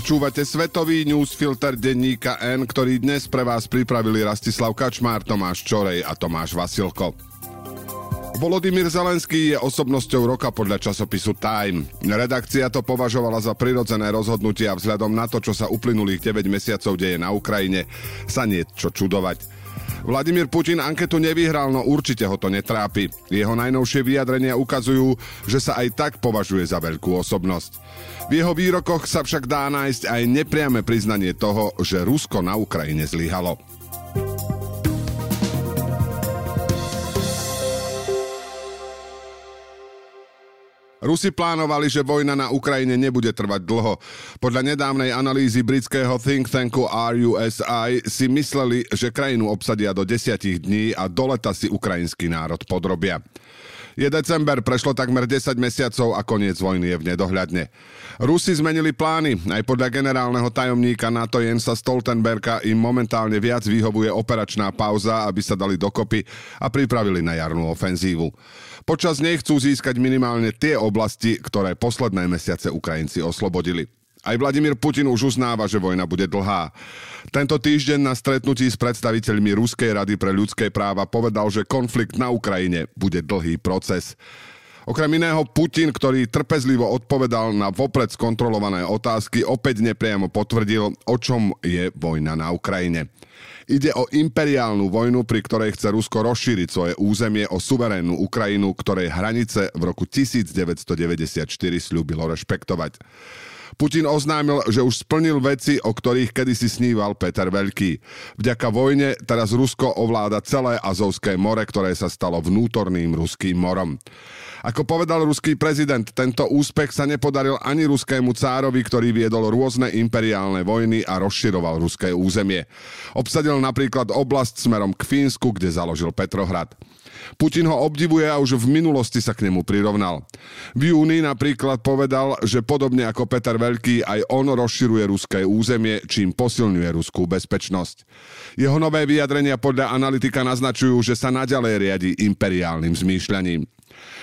Počúvate svetový newsfilter denníka N, ktorý dnes pre vás pripravili Rastislav Kačmár, Tomáš Čorej a Tomáš Vasilko. Volodymyr Zelenský je osobnosťou roka podľa časopisu Time. Redakcia to považovala za prirodzené rozhodnutie a vzhľadom na to, čo sa uplynulých 9 mesiacov deje na Ukrajine, sa nie čo čudovať. Vladimír Putin anketu nevyhral, no určite ho to netrápi. Jeho najnovšie vyjadrenia ukazujú, že sa aj tak považuje za veľkú osobnosť. V jeho výrokoch sa však dá nájsť aj nepriame priznanie toho, že Rusko na Ukrajine zlyhalo. Rusi plánovali, že vojna na Ukrajine nebude trvať dlho. Podľa nedávnej analýzy britského think tanku RUSI si mysleli, že krajinu obsadia do desiatich dní a do leta si ukrajinský národ podrobia. Je december, prešlo takmer 10 mesiacov a koniec vojny je v nedohľadne. Rusi zmenili plány. Aj podľa generálneho tajomníka NATO Jensa Stoltenberga im momentálne viac vyhovuje operačná pauza, aby sa dali dokopy a pripravili na jarnú ofenzívu. Počas nej chcú získať minimálne tie oblasti, ktoré posledné mesiace Ukrajinci oslobodili. Aj Vladimír Putin už uznáva, že vojna bude dlhá. Tento týždeň na stretnutí s predstaviteľmi Ruskej rady pre ľudské práva povedal, že konflikt na Ukrajine bude dlhý proces. Okrem iného Putin, ktorý trpezlivo odpovedal na vopred skontrolované otázky, opäť nepriamo potvrdil, o čom je vojna na Ukrajine. Ide o imperiálnu vojnu, pri ktorej chce Rusko rozšíriť svoje územie o suverénnu Ukrajinu, ktorej hranice v roku 1994 slúbilo rešpektovať. Putin oznámil, že už splnil veci, o ktorých kedysi sníval Peter Veľký. Vďaka vojne teraz Rusko ovláda celé Azovské more, ktoré sa stalo vnútorným ruským morom. Ako povedal ruský prezident, tento úspech sa nepodaril ani ruskému cárovi, ktorý viedol rôzne imperiálne vojny a rozširoval ruské územie. Obsadil napríklad oblasť smerom k Fínsku, kde založil Petrohrad. Putin ho obdivuje a už v minulosti sa k nemu prirovnal. V júni napríklad povedal, že podobne ako Peter Veľký, aj on rozširuje ruské územie, čím posilňuje ruskú bezpečnosť. Jeho nové vyjadrenia podľa analytika naznačujú, že sa naďalej riadi imperiálnym zmýšľaním.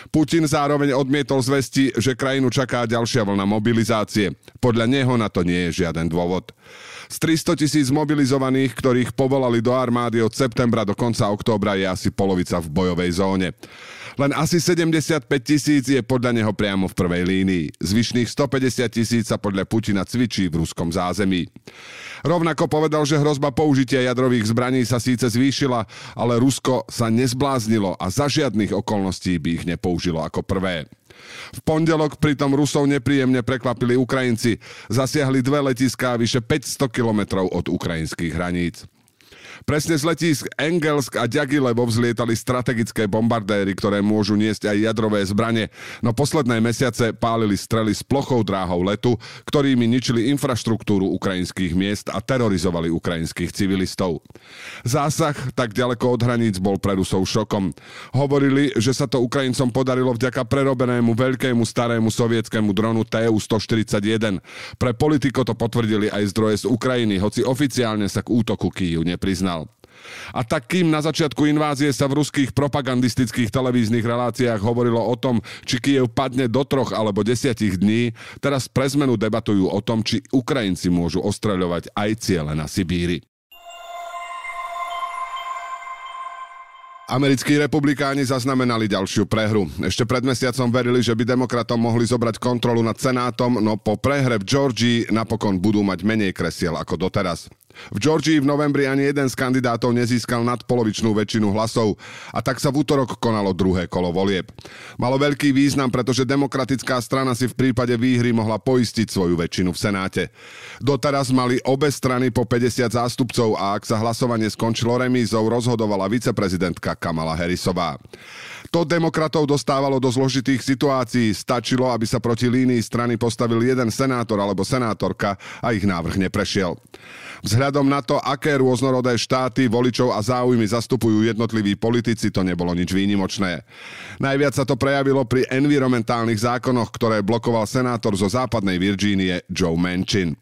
Putin zároveň odmietol zvesti, že krajinu čaká ďalšia vlna mobilizácie. Podľa neho na to nie je žiaden dôvod. Z 300 tisíc mobilizovaných, ktorých povolali do armády od septembra do konca októbra, je asi polovica v bojovej zóne. Len asi 75 tisíc je podľa neho priamo v prvej línii. Zvyšných 150 tisíc sa podľa Putina cvičí v ruskom zázemí. Rovnako povedal, že hrozba použitia jadrových zbraní sa síce zvýšila, ale Rusko sa nezbláznilo a za žiadnych okolností by ich nepoužilo ako prvé. V pondelok pritom Rusov nepríjemne prekvapili Ukrajinci. Zasiahli dve letiská vyše 500 kilometrov od ukrajinských hraníc. Presne z letísk Engelsk a Ďagilevo vzlietali strategické bombardéry, ktoré môžu niesť aj jadrové zbranie, no posledné mesiace pálili strely s plochou dráhou letu, ktorými ničili infraštruktúru ukrajinských miest a terorizovali ukrajinských civilistov. Zásah tak ďaleko od hraníc bol pre Rusov šokom. Hovorili, že sa to Ukrajincom podarilo vďaka prerobenému veľkému starému sovietskému dronu Tu-141. Pre politiko to potvrdili aj zdroje z Ukrajiny, hoci oficiálne sa k útoku Kýju nepriznali priznal. A tak na začiatku invázie sa v ruských propagandistických televíznych reláciách hovorilo o tom, či Kiev padne do troch alebo desiatich dní, teraz pre zmenu debatujú o tom, či Ukrajinci môžu ostreľovať aj ciele na Sibíri. Americkí republikáni zaznamenali ďalšiu prehru. Ešte pred mesiacom verili, že by demokratom mohli zobrať kontrolu nad Senátom, no po prehre v Georgii napokon budú mať menej kresiel ako doteraz. V Georgii v novembri ani jeden z kandidátov nezískal nadpolovičnú väčšinu hlasov a tak sa v útorok konalo druhé kolo volieb. Malo veľký význam, pretože demokratická strana si v prípade výhry mohla poistiť svoju väčšinu v Senáte. Doteraz mali obe strany po 50 zástupcov a ak sa hlasovanie skončilo remízou, rozhodovala viceprezidentka Kamala Harrisová. To demokratov dostávalo do zložitých situácií. Stačilo, aby sa proti línii strany postavil jeden senátor alebo senátorka a ich návrh neprešiel. Vzhľadom na to, aké rôznorodé štáty, voličov a záujmy zastupujú jednotliví politici, to nebolo nič výnimočné. Najviac sa to prejavilo pri environmentálnych zákonoch, ktoré blokoval senátor zo západnej Virgínie Joe Manchin.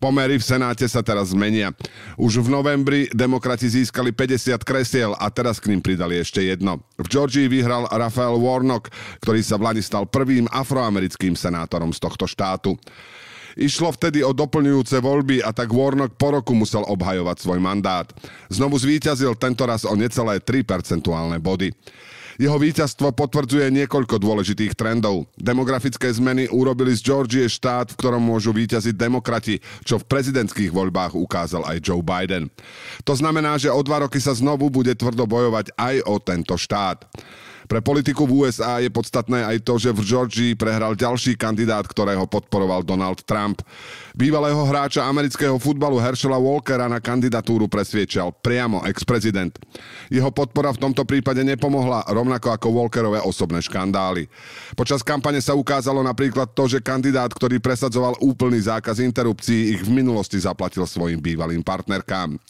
Pomery v Senáte sa teraz zmenia. Už v novembri demokrati získali 50 kresiel a teraz k ním pridali ešte jedno. V Georgii vyhral Rafael Warnock, ktorý sa v Lani stal prvým afroamerickým senátorom z tohto štátu. Išlo vtedy o doplňujúce voľby a tak Warnock po roku musel obhajovať svoj mandát. Znovu zvíťazil tentoraz o necelé 3 percentuálne body. Jeho víťazstvo potvrdzuje niekoľko dôležitých trendov. Demografické zmeny urobili z Georgie štát, v ktorom môžu víťaziť demokrati, čo v prezidentských voľbách ukázal aj Joe Biden. To znamená, že o dva roky sa znovu bude tvrdo bojovať aj o tento štát. Pre politiku v USA je podstatné aj to, že v Georgii prehral ďalší kandidát, ktorého podporoval Donald Trump. Bývalého hráča amerického futbalu Herschela Walkera na kandidatúru presviečal priamo ex-prezident. Jeho podpora v tomto prípade nepomohla, rovnako ako Walkerové osobné škandály. Počas kampane sa ukázalo napríklad to, že kandidát, ktorý presadzoval úplný zákaz interrupcií, ich v minulosti zaplatil svojim bývalým partnerkám.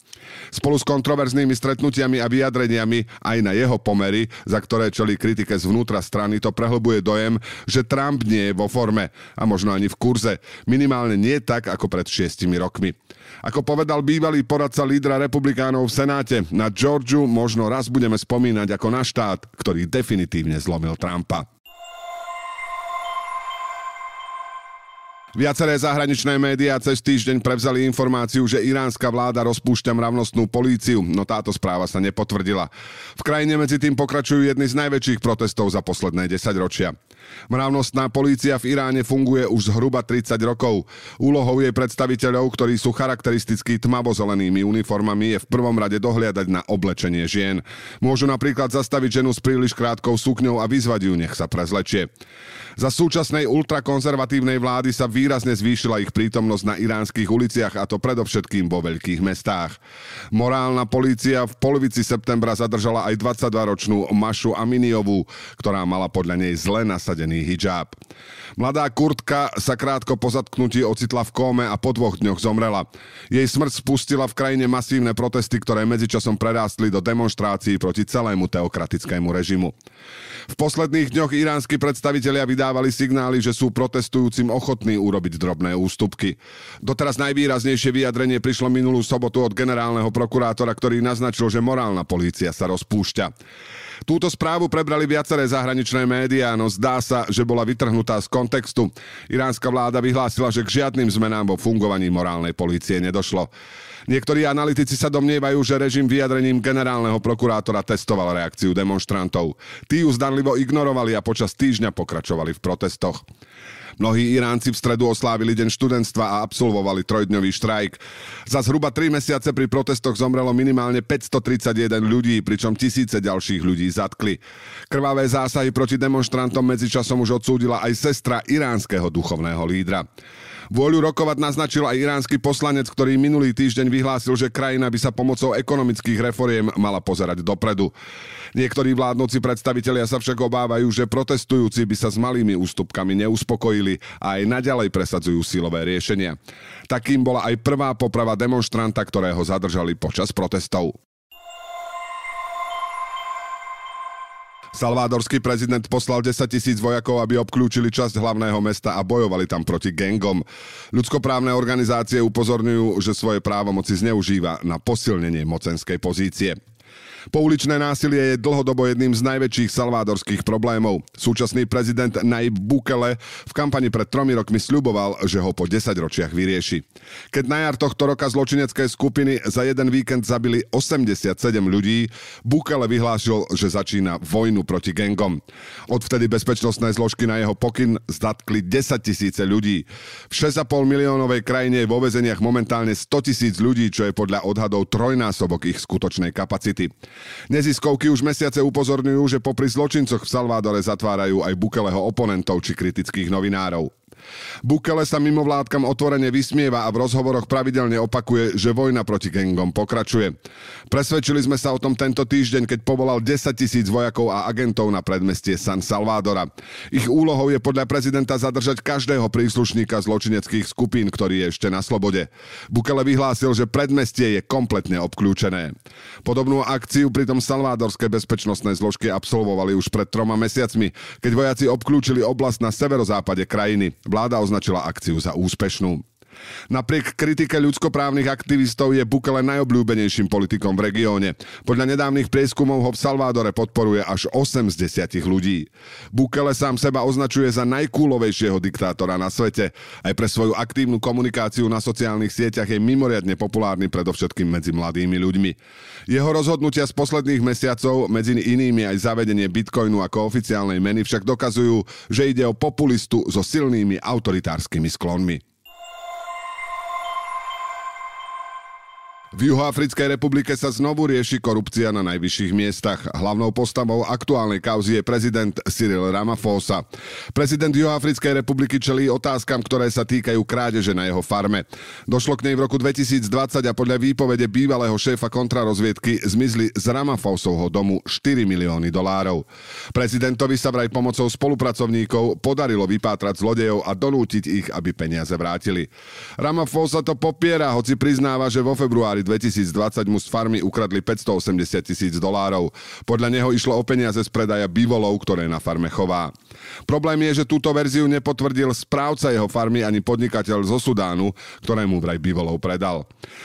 Spolu s kontroverznými stretnutiami a vyjadreniami aj na jeho pomery, za ktoré čeli kritike zvnútra strany, to prehlbuje dojem, že Trump nie je vo forme a možno ani v kurze. Minimálne nie tak, ako pred šiestimi rokmi. Ako povedal bývalý poradca lídra republikánov v Senáte, na Georgiu možno raz budeme spomínať ako na štát, ktorý definitívne zlomil Trumpa. Viaceré zahraničné médiá cez týždeň prevzali informáciu, že iránska vláda rozpúšťa mravnostnú políciu, no táto správa sa nepotvrdila. V krajine medzi tým pokračujú jedny z najväčších protestov za posledné 10 ročia. Mravnostná polícia v Iráne funguje už zhruba 30 rokov. Úlohou jej predstaviteľov, ktorí sú charakteristicky tmavozelenými uniformami, je v prvom rade dohliadať na oblečenie žien. Môžu napríklad zastaviť ženu s príliš krátkou sukňou a vyzvať ju, nech sa prezlečie. Za súčasnej ultrakonzervatívnej vlády sa výrazne zvýšila ich prítomnosť na iránskych uliciach a to predovšetkým vo veľkých mestách. Morálna polícia v polovici septembra zadržala aj 22-ročnú Mašu Aminiovú, ktorá mala podľa nej zle nasadený hijab. Mladá Kurtka sa krátko po zatknutí ocitla v kóme a po dvoch dňoch zomrela. Jej smrť spustila v krajine masívne protesty, ktoré medzičasom prerástli do demonstrácií proti celému teokratickému režimu. V posledných dňoch iránsky predstavitelia vydávali signály, že sú protestujúcim ochotní urobiť drobné ústupky. Doteraz najvýraznejšie vyjadrenie prišlo minulú sobotu od generálneho prokurátora, ktorý naznačil, že morálna polícia sa rozpúšťa. Túto správu prebrali viaceré zahraničné médiá, no zdá sa, že bola vytrhnutá z kontextu. Iránska vláda vyhlásila, že k žiadnym zmenám vo fungovaní morálnej polície nedošlo. Niektorí analytici sa domnievajú, že režim vyjadrením generálneho prokurátora testoval reakciu demonstrantov. Tí ju zdanlivo ignorovali a počas týždňa pokračovali v protestoch. Mnohí Iránci v stredu oslávili deň študentstva a absolvovali trojdňový štrajk. Za zhruba 3 mesiace pri protestoch zomrelo minimálne 531 ľudí, pričom tisíce ďalších ľudí zatkli. Krvavé zásahy proti demonstrantom medzičasom už odsúdila aj sestra iránskeho duchovného lídra. Vôľu rokovať naznačil aj iránsky poslanec, ktorý minulý týždeň vyhlásil, že krajina by sa pomocou ekonomických reforiem mala pozerať dopredu. Niektorí vládnoci predstavitelia sa však obávajú, že protestujúci by sa s malými ústupkami neuspokojili a aj naďalej presadzujú silové riešenia. Takým bola aj prvá poprava demonstranta, ktorého zadržali počas protestov. Salvádorský prezident poslal 10 tisíc vojakov, aby obklúčili časť hlavného mesta a bojovali tam proti gengom. Ľudskoprávne organizácie upozorňujú, že svoje právomoci zneužíva na posilnenie mocenskej pozície. Pouličné násilie je dlhodobo jedným z najväčších salvádorských problémov. Súčasný prezident Naib Bukele v kampani pred tromi rokmi sľuboval, že ho po 10 ročiach vyrieši. Keď na jar tohto roka zločinecké skupiny za jeden víkend zabili 87 ľudí, Bukele vyhlásil, že začína vojnu proti gengom. Odvtedy bezpečnostné zložky na jeho pokyn zdatkli 10 tisíce ľudí. V 6,5 miliónovej krajine je vo vezeniach momentálne 100 tisíc ľudí, čo je podľa odhadov trojnásobok ich skutočnej kapacity. Neziskovky už mesiace upozorňujú, že popri zločincoch v Salvádore zatvárajú aj Bukeleho oponentov či kritických novinárov. Bukele sa mimovládkam otvorene vysmieva a v rozhovoroch pravidelne opakuje, že vojna proti gengom pokračuje. Presvedčili sme sa o tom tento týždeň, keď povolal 10 tisíc vojakov a agentov na predmestie San Salvadora. Ich úlohou je podľa prezidenta zadržať každého príslušníka zločineckých skupín, ktorý je ešte na slobode. Bukele vyhlásil, že predmestie je kompletne obklúčené. Podobnú akciu pritom salvádorské bezpečnostné zložky absolvovali už pred troma mesiacmi, keď vojaci obklúčili oblasť na severozápade krajiny. Vláda označila akciu za úspešnú. Napriek kritike ľudskoprávnych aktivistov je Bukele najobľúbenejším politikom v regióne. Podľa nedávnych prieskumov ho v Salvádore podporuje až 8 z 10 ľudí. Bukele sám seba označuje za najkúlovejšieho diktátora na svete. Aj pre svoju aktívnu komunikáciu na sociálnych sieťach je mimoriadne populárny predovšetkým medzi mladými ľuďmi. Jeho rozhodnutia z posledných mesiacov, medzi inými aj zavedenie bitcoinu ako oficiálnej meny, však dokazujú, že ide o populistu so silnými autoritárskymi sklonmi. V Juhoafrickej republike sa znovu rieši korupcia na najvyšších miestach. Hlavnou postavou aktuálnej kauzy je prezident Cyril Ramaphosa. Prezident Juhoafrickej republiky čelí otázkam, ktoré sa týkajú krádeže na jeho farme. Došlo k nej v roku 2020 a podľa výpovede bývalého šéfa kontrarozviedky zmizli z Ramaphosovho domu 4 milióny dolárov. Prezidentovi sa vraj pomocou spolupracovníkov podarilo vypátrať zlodejov a donútiť ich, aby peniaze vrátili. Ramaphosa to popiera, hoci priznáva, že vo februári 2020 mu z farmy ukradli 580 tisíc dolárov. Podľa neho išlo o peniaze z predaja bivolov, ktoré na farme chová. Problém je, že túto verziu nepotvrdil správca jeho farmy ani podnikateľ zo Sudánu, ktorému vraj bivolov predal.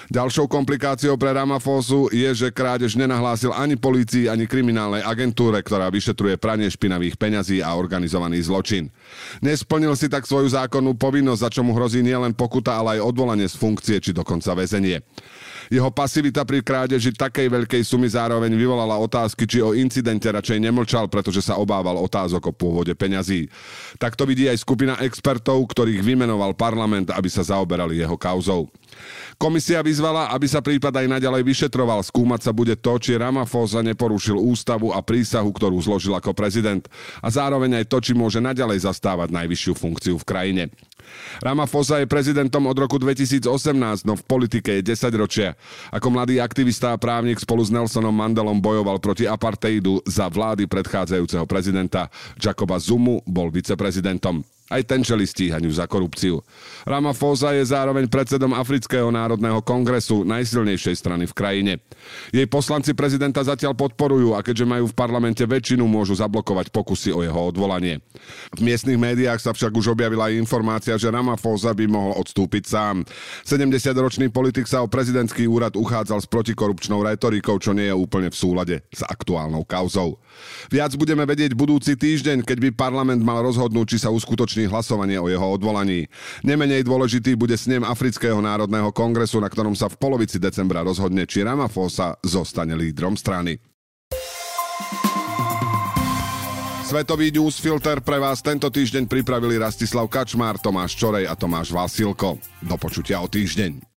Ďalšou komplikáciou pre Ramaphosu je, že krádež nenahlásil ani polícii, ani kriminálnej agentúre, ktorá vyšetruje pranie špinavých peňazí a organizovaný zločin. Nesplnil si tak svoju zákonnú povinnosť, za čo mu hrozí nielen pokuta, ale aj odvolanie z funkcie či dokonca väzenie. Jeho pasivita pri krádeži takej veľkej sumy zároveň vyvolala otázky, či o incidente radšej nemlčal, pretože sa obával otázok o pôvode peňazí. Tak to vidí aj skupina expertov, ktorých vymenoval parlament, aby sa zaoberali jeho kauzou. Komisia vyzvala, aby sa prípad aj naďalej vyšetroval. Skúmať sa bude to, či Ramaphosa neporušil ústavu a prísahu, ktorú zložil ako prezident. A zároveň aj to, či môže naďalej zastávať najvyššiu funkciu v krajine. Ramaphosa je prezidentom od roku 2018, no v politike je 10 ročia. Ako mladý aktivista a právnik spolu s Nelsonom Mandelom bojoval proti apartheidu za vlády predchádzajúceho prezidenta Jacoba Zumu, bol viceprezidentom. Aj ten čeli stíhaniu za korupciu. Ramaphosa je zároveň predsedom Afrického národného kongresu, najsilnejšej strany v krajine. Jej poslanci prezidenta zatiaľ podporujú a keďže majú v parlamente väčšinu, môžu zablokovať pokusy o jeho odvolanie. V miestnych médiách sa však už objavila informácia, že Ramaphosa by mohol odstúpiť sám. 70-ročný politik sa o prezidentský úrad uchádzal s protikorupčnou retorikou, čo nie je úplne v súlade s aktuálnou kauzou. Viac budeme vedieť budúci týždeň, keď by parlament mal rozhodnúť, či sa uskutoční uskutoční hlasovanie o jeho odvolaní. Nemenej dôležitý bude snem Afrického národného kongresu, na ktorom sa v polovici decembra rozhodne, či Ramaphosa zostane lídrom strany. Svetový newsfilter pre vás tento týždeň pripravili Rastislav Kačmár, Tomáš Čorej a Tomáš Vasilko. Do počutia o týždeň.